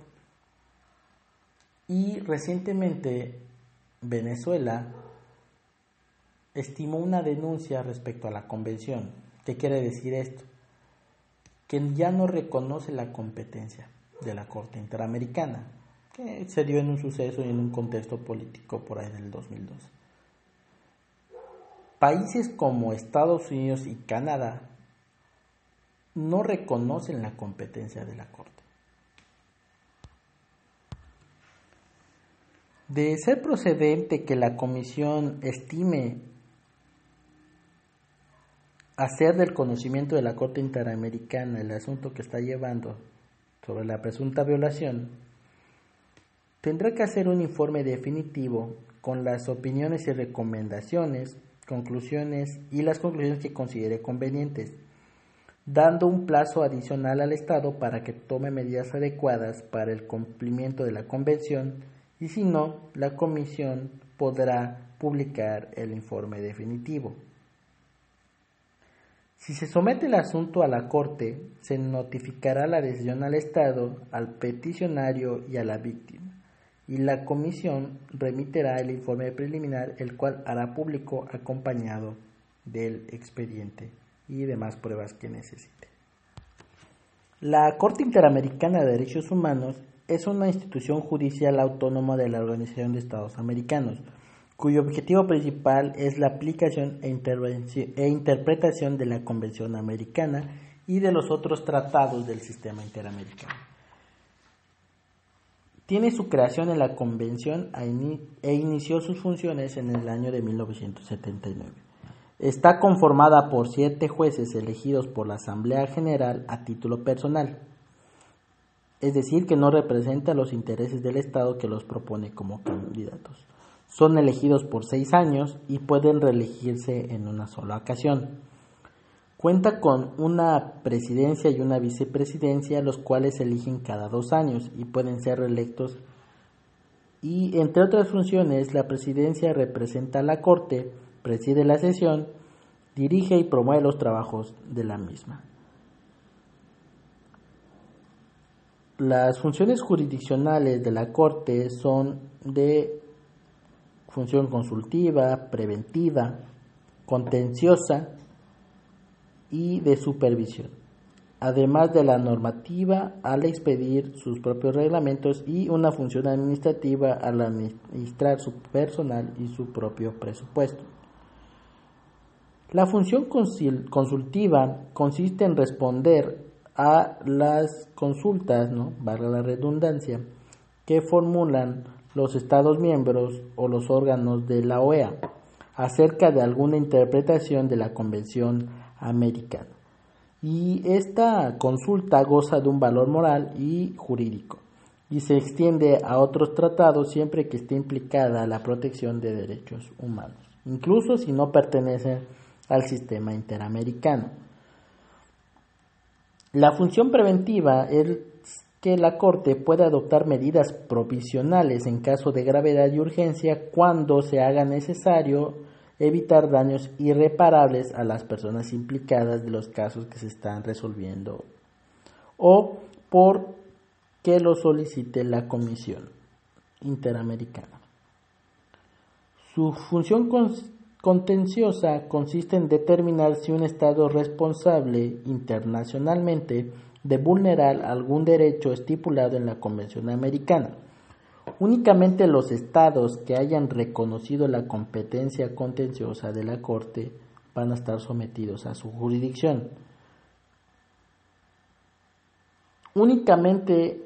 Y recientemente Venezuela estimó una denuncia respecto a la convención. ¿Qué quiere decir esto? Que ya no reconoce la competencia de la Corte Interamericana, que se dio en un suceso y en un contexto político por ahí del 2012. Países como Estados Unidos y Canadá no reconocen la competencia de la Corte. De ser procedente que la Comisión estime hacer del conocimiento de la Corte Interamericana el asunto que está llevando sobre la presunta violación, tendrá que hacer un informe definitivo con las opiniones y recomendaciones conclusiones y las conclusiones que considere convenientes, dando un plazo adicional al Estado para que tome medidas adecuadas para el cumplimiento de la Convención y si no, la Comisión podrá publicar el informe definitivo. Si se somete el asunto a la Corte, se notificará la decisión al Estado, al peticionario y a la víctima y la comisión remitirá el informe preliminar, el cual hará público acompañado del expediente y demás pruebas que necesite. La Corte Interamericana de Derechos Humanos es una institución judicial autónoma de la Organización de Estados Americanos, cuyo objetivo principal es la aplicación e, e interpretación de la Convención Americana y de los otros tratados del sistema interamericano. Tiene su creación en la Convención e inició sus funciones en el año de 1979. Está conformada por siete jueces elegidos por la Asamblea General a título personal, es decir, que no representa los intereses del Estado que los propone como candidatos. Son elegidos por seis años y pueden reelegirse en una sola ocasión. Cuenta con una presidencia y una vicepresidencia, los cuales eligen cada dos años y pueden ser reelectos. Y entre otras funciones, la presidencia representa a la Corte, preside la sesión, dirige y promueve los trabajos de la misma. Las funciones jurisdiccionales de la Corte son de función consultiva, preventiva, contenciosa, y de supervisión, además de la normativa al expedir sus propios reglamentos y una función administrativa al administrar su personal y su propio presupuesto. La función consultiva consiste en responder a las consultas, ¿no? valga la redundancia, que formulan los Estados miembros o los órganos de la OEA acerca de alguna interpretación de la Convención Americana. Y esta consulta goza de un valor moral y jurídico y se extiende a otros tratados siempre que esté implicada la protección de derechos humanos, incluso si no pertenece al sistema interamericano. La función preventiva es que la Corte puede adoptar medidas provisionales en caso de gravedad y urgencia cuando se haga necesario evitar daños irreparables a las personas implicadas de los casos que se están resolviendo o por que lo solicite la Comisión Interamericana. Su función contenciosa consiste en determinar si un Estado responsable internacionalmente de vulnerar algún derecho estipulado en la Convención Americana. Únicamente los estados que hayan reconocido la competencia contenciosa de la Corte van a estar sometidos a su jurisdicción. Únicamente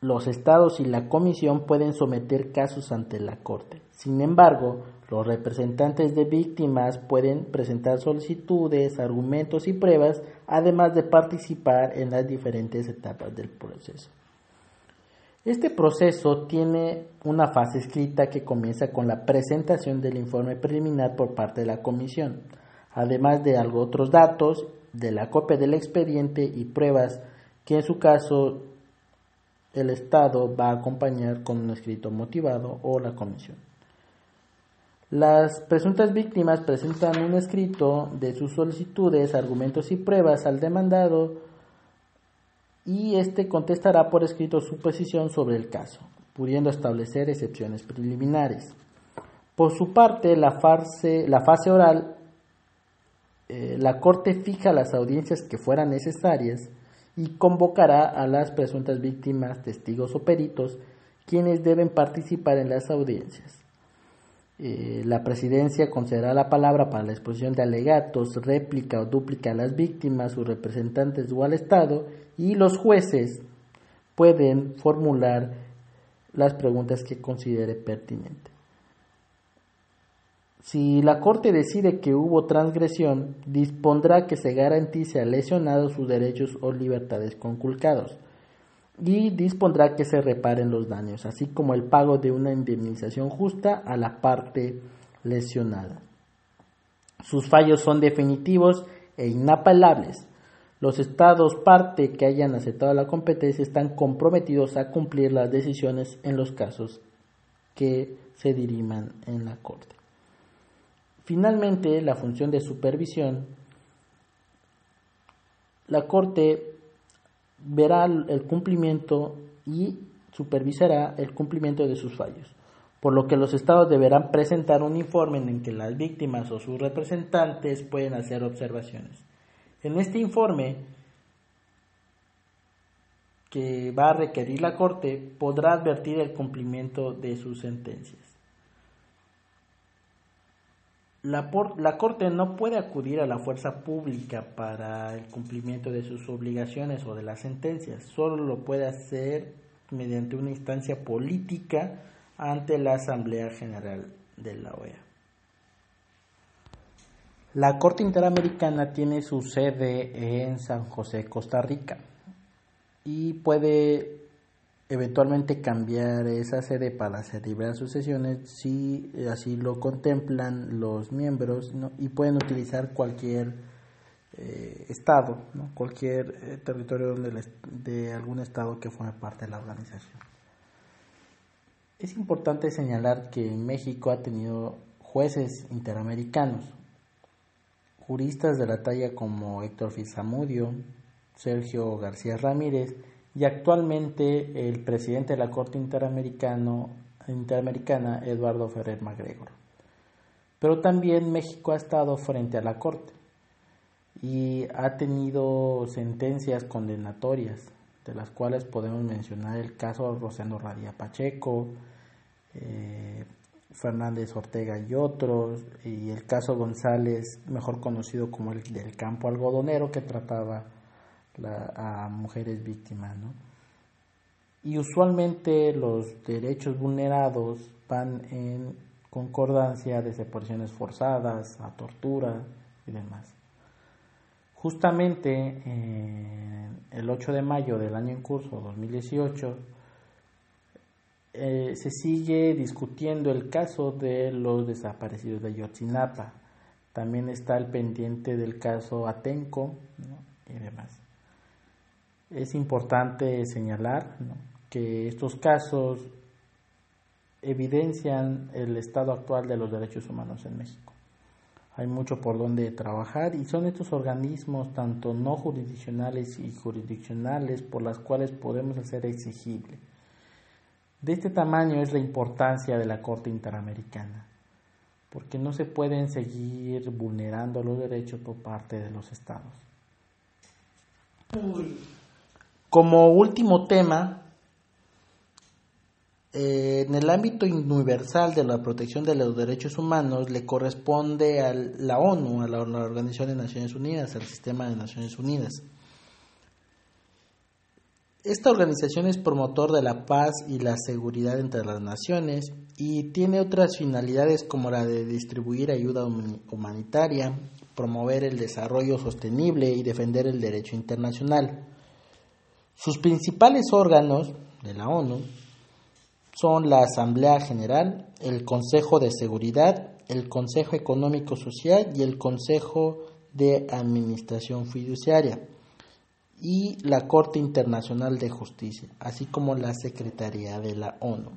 los estados y la comisión pueden someter casos ante la Corte. Sin embargo, los representantes de víctimas pueden presentar solicitudes, argumentos y pruebas, además de participar en las diferentes etapas del proceso. Este proceso tiene una fase escrita que comienza con la presentación del informe preliminar por parte de la comisión, además de otros datos, de la copia del expediente y pruebas que en su caso el Estado va a acompañar con un escrito motivado o la comisión. Las presuntas víctimas presentan un escrito de sus solicitudes, argumentos y pruebas al demandado y éste contestará por escrito su posición sobre el caso, pudiendo establecer excepciones preliminares. Por su parte, la fase, la fase oral, eh, la Corte fija las audiencias que fueran necesarias y convocará a las presuntas víctimas, testigos o peritos, quienes deben participar en las audiencias. Eh, la presidencia concederá la palabra para la exposición de alegatos, réplica o dúplica a las víctimas, sus representantes o al Estado, y los jueces pueden formular las preguntas que considere pertinente. Si la Corte decide que hubo transgresión, dispondrá que se garantice al lesionado sus derechos o libertades conculcados y dispondrá que se reparen los daños, así como el pago de una indemnización justa a la parte lesionada. Sus fallos son definitivos e inapelables. Los estados parte que hayan aceptado la competencia están comprometidos a cumplir las decisiones en los casos que se diriman en la Corte. Finalmente, la función de supervisión, la Corte verá el cumplimiento y supervisará el cumplimiento de sus fallos, por lo que los estados deberán presentar un informe en el que las víctimas o sus representantes pueden hacer observaciones. En este informe que va a requerir la Corte podrá advertir el cumplimiento de sus sentencias. La, Corte no puede acudir a la fuerza pública para el cumplimiento de sus obligaciones o de las sentencias, solo lo puede hacer mediante una instancia política ante la Asamblea General de la OEA. La Corte Interamericana tiene su sede en San José, Costa Rica, y puede eventualmente cambiar esa sede para celebrar sus sesiones si así lo contemplan los miembros y pueden utilizar cualquier eh, estado, cualquier eh, territorio de algún estado que forme parte de la organización. Es importante señalar que México ha tenido jueces interamericanos, juristas de la talla como Héctor Fizamudio, Sergio García Ramírez, y actualmente el presidente de la Corte Interamericana, Eduardo Ferrer Magregor. Pero también México ha estado frente a la Corte y ha tenido sentencias condenatorias, de las cuales podemos mencionar el caso Rosendo Radia Pacheco, eh, Fernández Ortega y otros, y el caso González, mejor conocido como el del campo algodonero, que trataba a mujeres víctimas. ¿no? Y usualmente los derechos vulnerados van en concordancia a desapariciones forzadas, a tortura y demás. Justamente eh, el 8 de mayo del año en curso, 2018, eh, se sigue discutiendo el caso de los desaparecidos de Yotzinapa. También está el pendiente del caso Atenco y demás. Es importante señalar que estos casos evidencian el estado actual de los derechos humanos en México. Hay mucho por donde trabajar y son estos organismos, tanto no jurisdiccionales y jurisdiccionales, por las cuales podemos hacer exigible. De este tamaño es la importancia de la Corte Interamericana, porque no se pueden seguir vulnerando los derechos por parte de los estados. Como último tema, eh, en el ámbito universal de la protección de los derechos humanos le corresponde a la ONU, a la, Organización de Naciones Unidas, al sistema de Naciones Unidas. Esta organización es promotor de la paz y la seguridad entre las naciones y tiene otras finalidades como la de distribuir ayuda humanitaria, promover el desarrollo sostenible y defender el derecho internacional. Sus principales órganos de la ONU son la Asamblea General, el Consejo de Seguridad, el Consejo Económico Social y el Consejo de Administración Fiduciaria y la Corte Internacional de Justicia, así como la Secretaría de la ONU.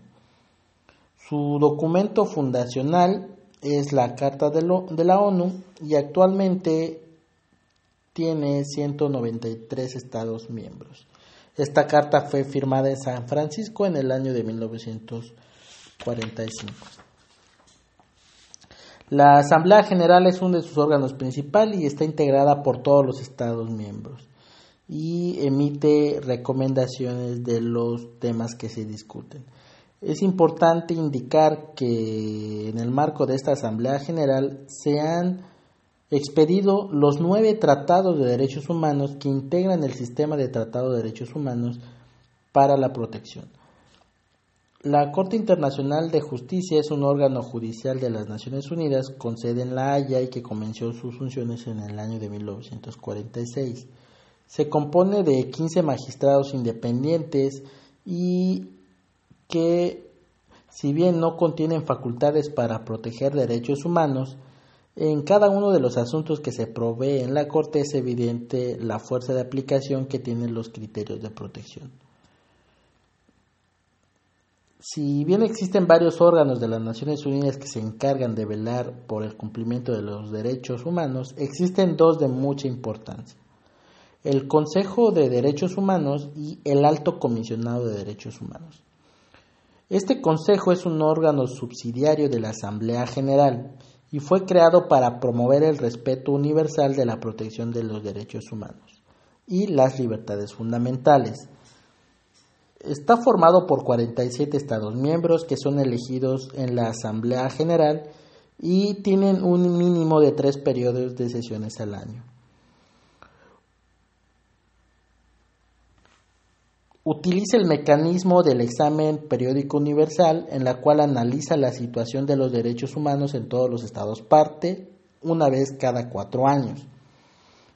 Su documento fundacional es la Carta de, de la ONU y actualmente tiene 193 Estados miembros. Esta carta fue firmada en San Francisco en el año de 1945. La Asamblea General es uno de sus órganos principales y está integrada por todos los Estados miembros y emite recomendaciones de los temas que se discuten. Es importante indicar que en el marco de esta Asamblea General se han expedido los nueve tratados de derechos humanos que integran el sistema de tratados de derechos humanos para la protección. La Corte Internacional de Justicia es un órgano judicial de las Naciones Unidas con sede en La Haya y que comenzó sus funciones en el año de 1946. Se compone de 15 magistrados independientes y que, si bien no contienen facultades para proteger derechos humanos, en cada uno de los asuntos que se provee en la Corte es evidente la fuerza de aplicación que tienen los criterios de protección. Si bien existen varios órganos de las Naciones Unidas que se encargan de velar por el cumplimiento de los derechos humanos, existen dos de mucha importancia. El Consejo de Derechos Humanos y el Alto Comisionado de Derechos Humanos. Este Consejo es un órgano subsidiario de la Asamblea General y fue creado para promover el respeto universal de la protección de los derechos humanos y las libertades fundamentales. Está formado por 47 Estados miembros que son elegidos en la Asamblea General y tienen un mínimo de tres periodos de sesiones al año. Utiliza el mecanismo del examen periódico universal en la cual analiza la situación de los derechos humanos en todos los estados parte una vez cada cuatro años.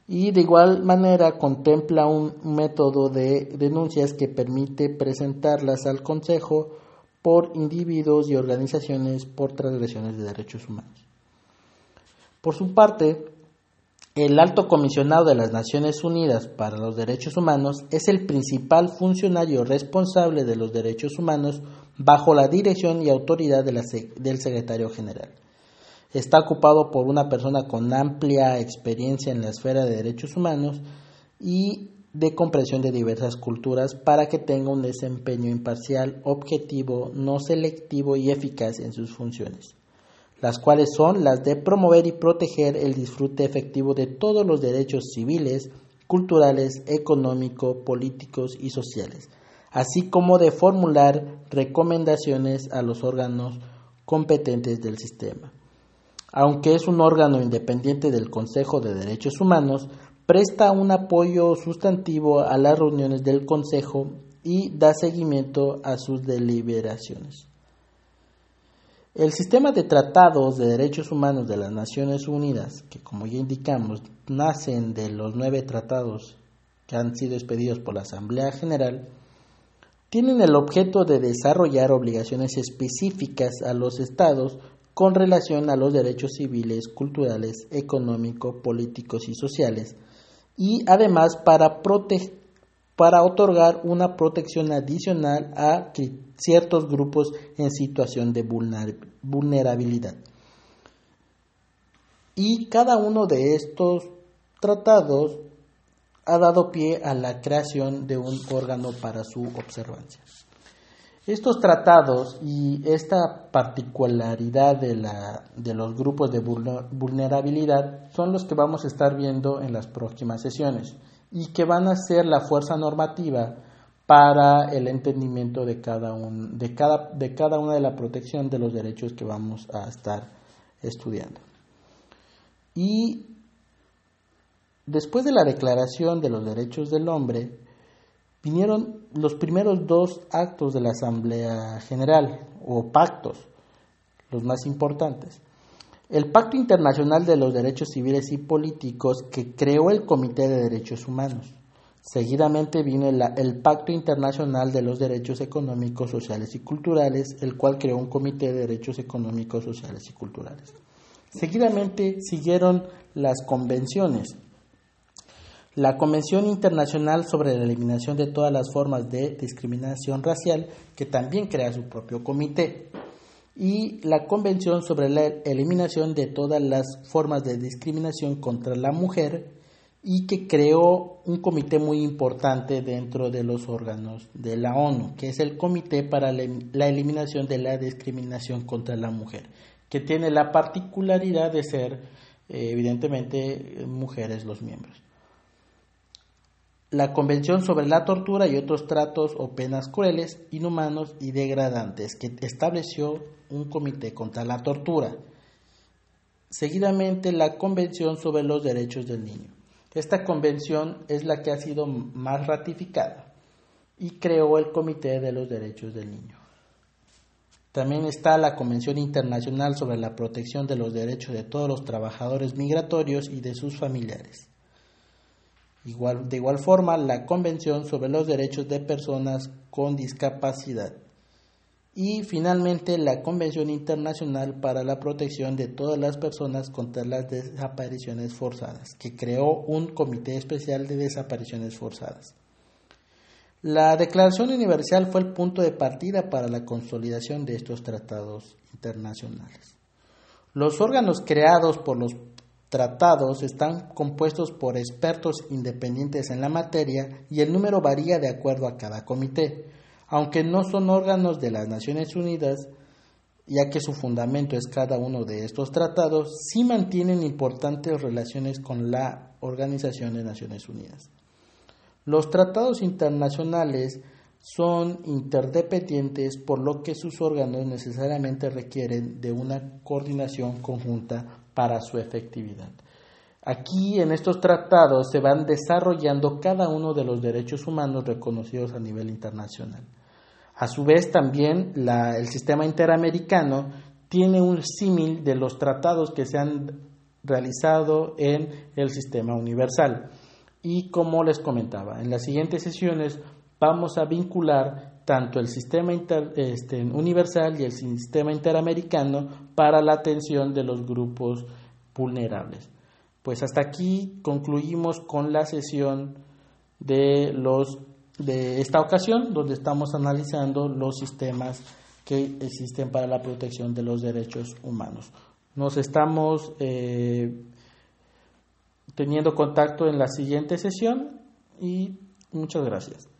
Y de igual manera contempla un método de denuncias que permite presentarlas al Consejo por individuos y organizaciones por transgresiones de derechos humanos. Por su parte, el Alto Comisionado de las Naciones Unidas para los Derechos Humanos es el principal funcionario responsable de los derechos humanos bajo la dirección y autoridad del secretario general. Está ocupado por una persona con amplia experiencia en la esfera de derechos humanos y de comprensión de diversas culturas para que tenga un desempeño imparcial, objetivo, no selectivo y eficaz en sus funciones las cuales son las de promover y proteger el disfrute efectivo de todos los derechos civiles, culturales, económicos, políticos y sociales, así como de formular recomendaciones a los órganos competentes del sistema. Aunque es un órgano independiente del Consejo de Derechos Humanos, presta un apoyo sustantivo a las reuniones del Consejo y da seguimiento a sus deliberaciones. El sistema de tratados de derechos humanos de las Naciones Unidas, que como ya indicamos, nacen de los nueve tratados que han sido expedidos por la Asamblea General, tienen el objeto de desarrollar obligaciones específicas a los estados con relación a los derechos civiles, culturales, económicos, políticos y sociales, y además para, para otorgar una protección adicional a ciertos grupos en situación de vulnerabilidad. Y cada uno de estos tratados ha dado pie a la creación de un órgano para su observancia. Estos tratados y esta particularidad de, la, de los grupos de vulnerabilidad son los que vamos a estar viendo en las próximas sesiones y que van a ser la fuerza normativa para el entendimiento de cada, de cada una de la protección de los derechos que vamos a estar estudiando. Y después de la Declaración de los Derechos del Hombre, vinieron los primeros dos actos de la Asamblea General, o pactos, los más importantes. El Pacto Internacional de los Derechos Civiles y Políticos que creó el Comité de Derechos Humanos. Seguidamente vino el, Pacto Internacional de los Derechos Económicos, Sociales y Culturales, el cual creó un Comité de Derechos Económicos, Sociales y Culturales. Seguidamente siguieron las convenciones. La Convención Internacional sobre la Eliminación de todas las formas de discriminación racial, que también crea su propio comité. Y la Convención sobre la Eliminación de todas las formas de discriminación contra la mujer, y que creó un comité muy importante dentro de los órganos de la ONU, que es el Comité para la Eliminación de la Discriminación contra la Mujer, que tiene la particularidad de ser, eh, evidentemente, mujeres los miembros. La Convención sobre la Tortura y otros tratos o penas crueles, inhumanos y degradantes, que estableció un comité contra la tortura. Seguidamente, la Convención sobre los Derechos del Niño esta convención es la que ha sido más ratificada y creó el Comité de los Derechos del Niño. También está la Convención Internacional sobre la Protección de los Derechos de todos los trabajadores migratorios y de sus familiares. de igual forma, la Convención sobre los Derechos de Personas con Discapacidad y finalmente la Convención Internacional para la Protección de todas las personas contra las desapariciones forzadas, que creó un Comité Especial de Desapariciones Forzadas. La Declaración Universal fue el punto de partida para la consolidación de estos tratados internacionales. Los órganos creados por los tratados están compuestos por expertos independientes en la materia y el número varía de acuerdo a cada comité aunque no son órganos de las Naciones Unidas, ya que su fundamento es cada uno de estos tratados, sí mantienen importantes relaciones con la Organización de Naciones Unidas. Los tratados internacionales son interdependientes, por lo que sus órganos necesariamente requieren de una coordinación conjunta para su efectividad. Aquí en estos tratados se van desarrollando cada uno de los derechos humanos reconocidos a nivel internacional. A su vez, también el sistema interamericano tiene un símil de los tratados que se han realizado en el sistema universal. Y como les comentaba, en las siguientes sesiones vamos a vincular tanto el sistema este, universal y el sistema interamericano para la atención de los grupos vulnerables. Pues hasta aquí concluimos con la sesión de los de esta ocasión, donde estamos analizando los sistemas que existen para la protección de los derechos humanos. Nos estamos eh, teniendo contacto en la siguiente sesión y muchas gracias.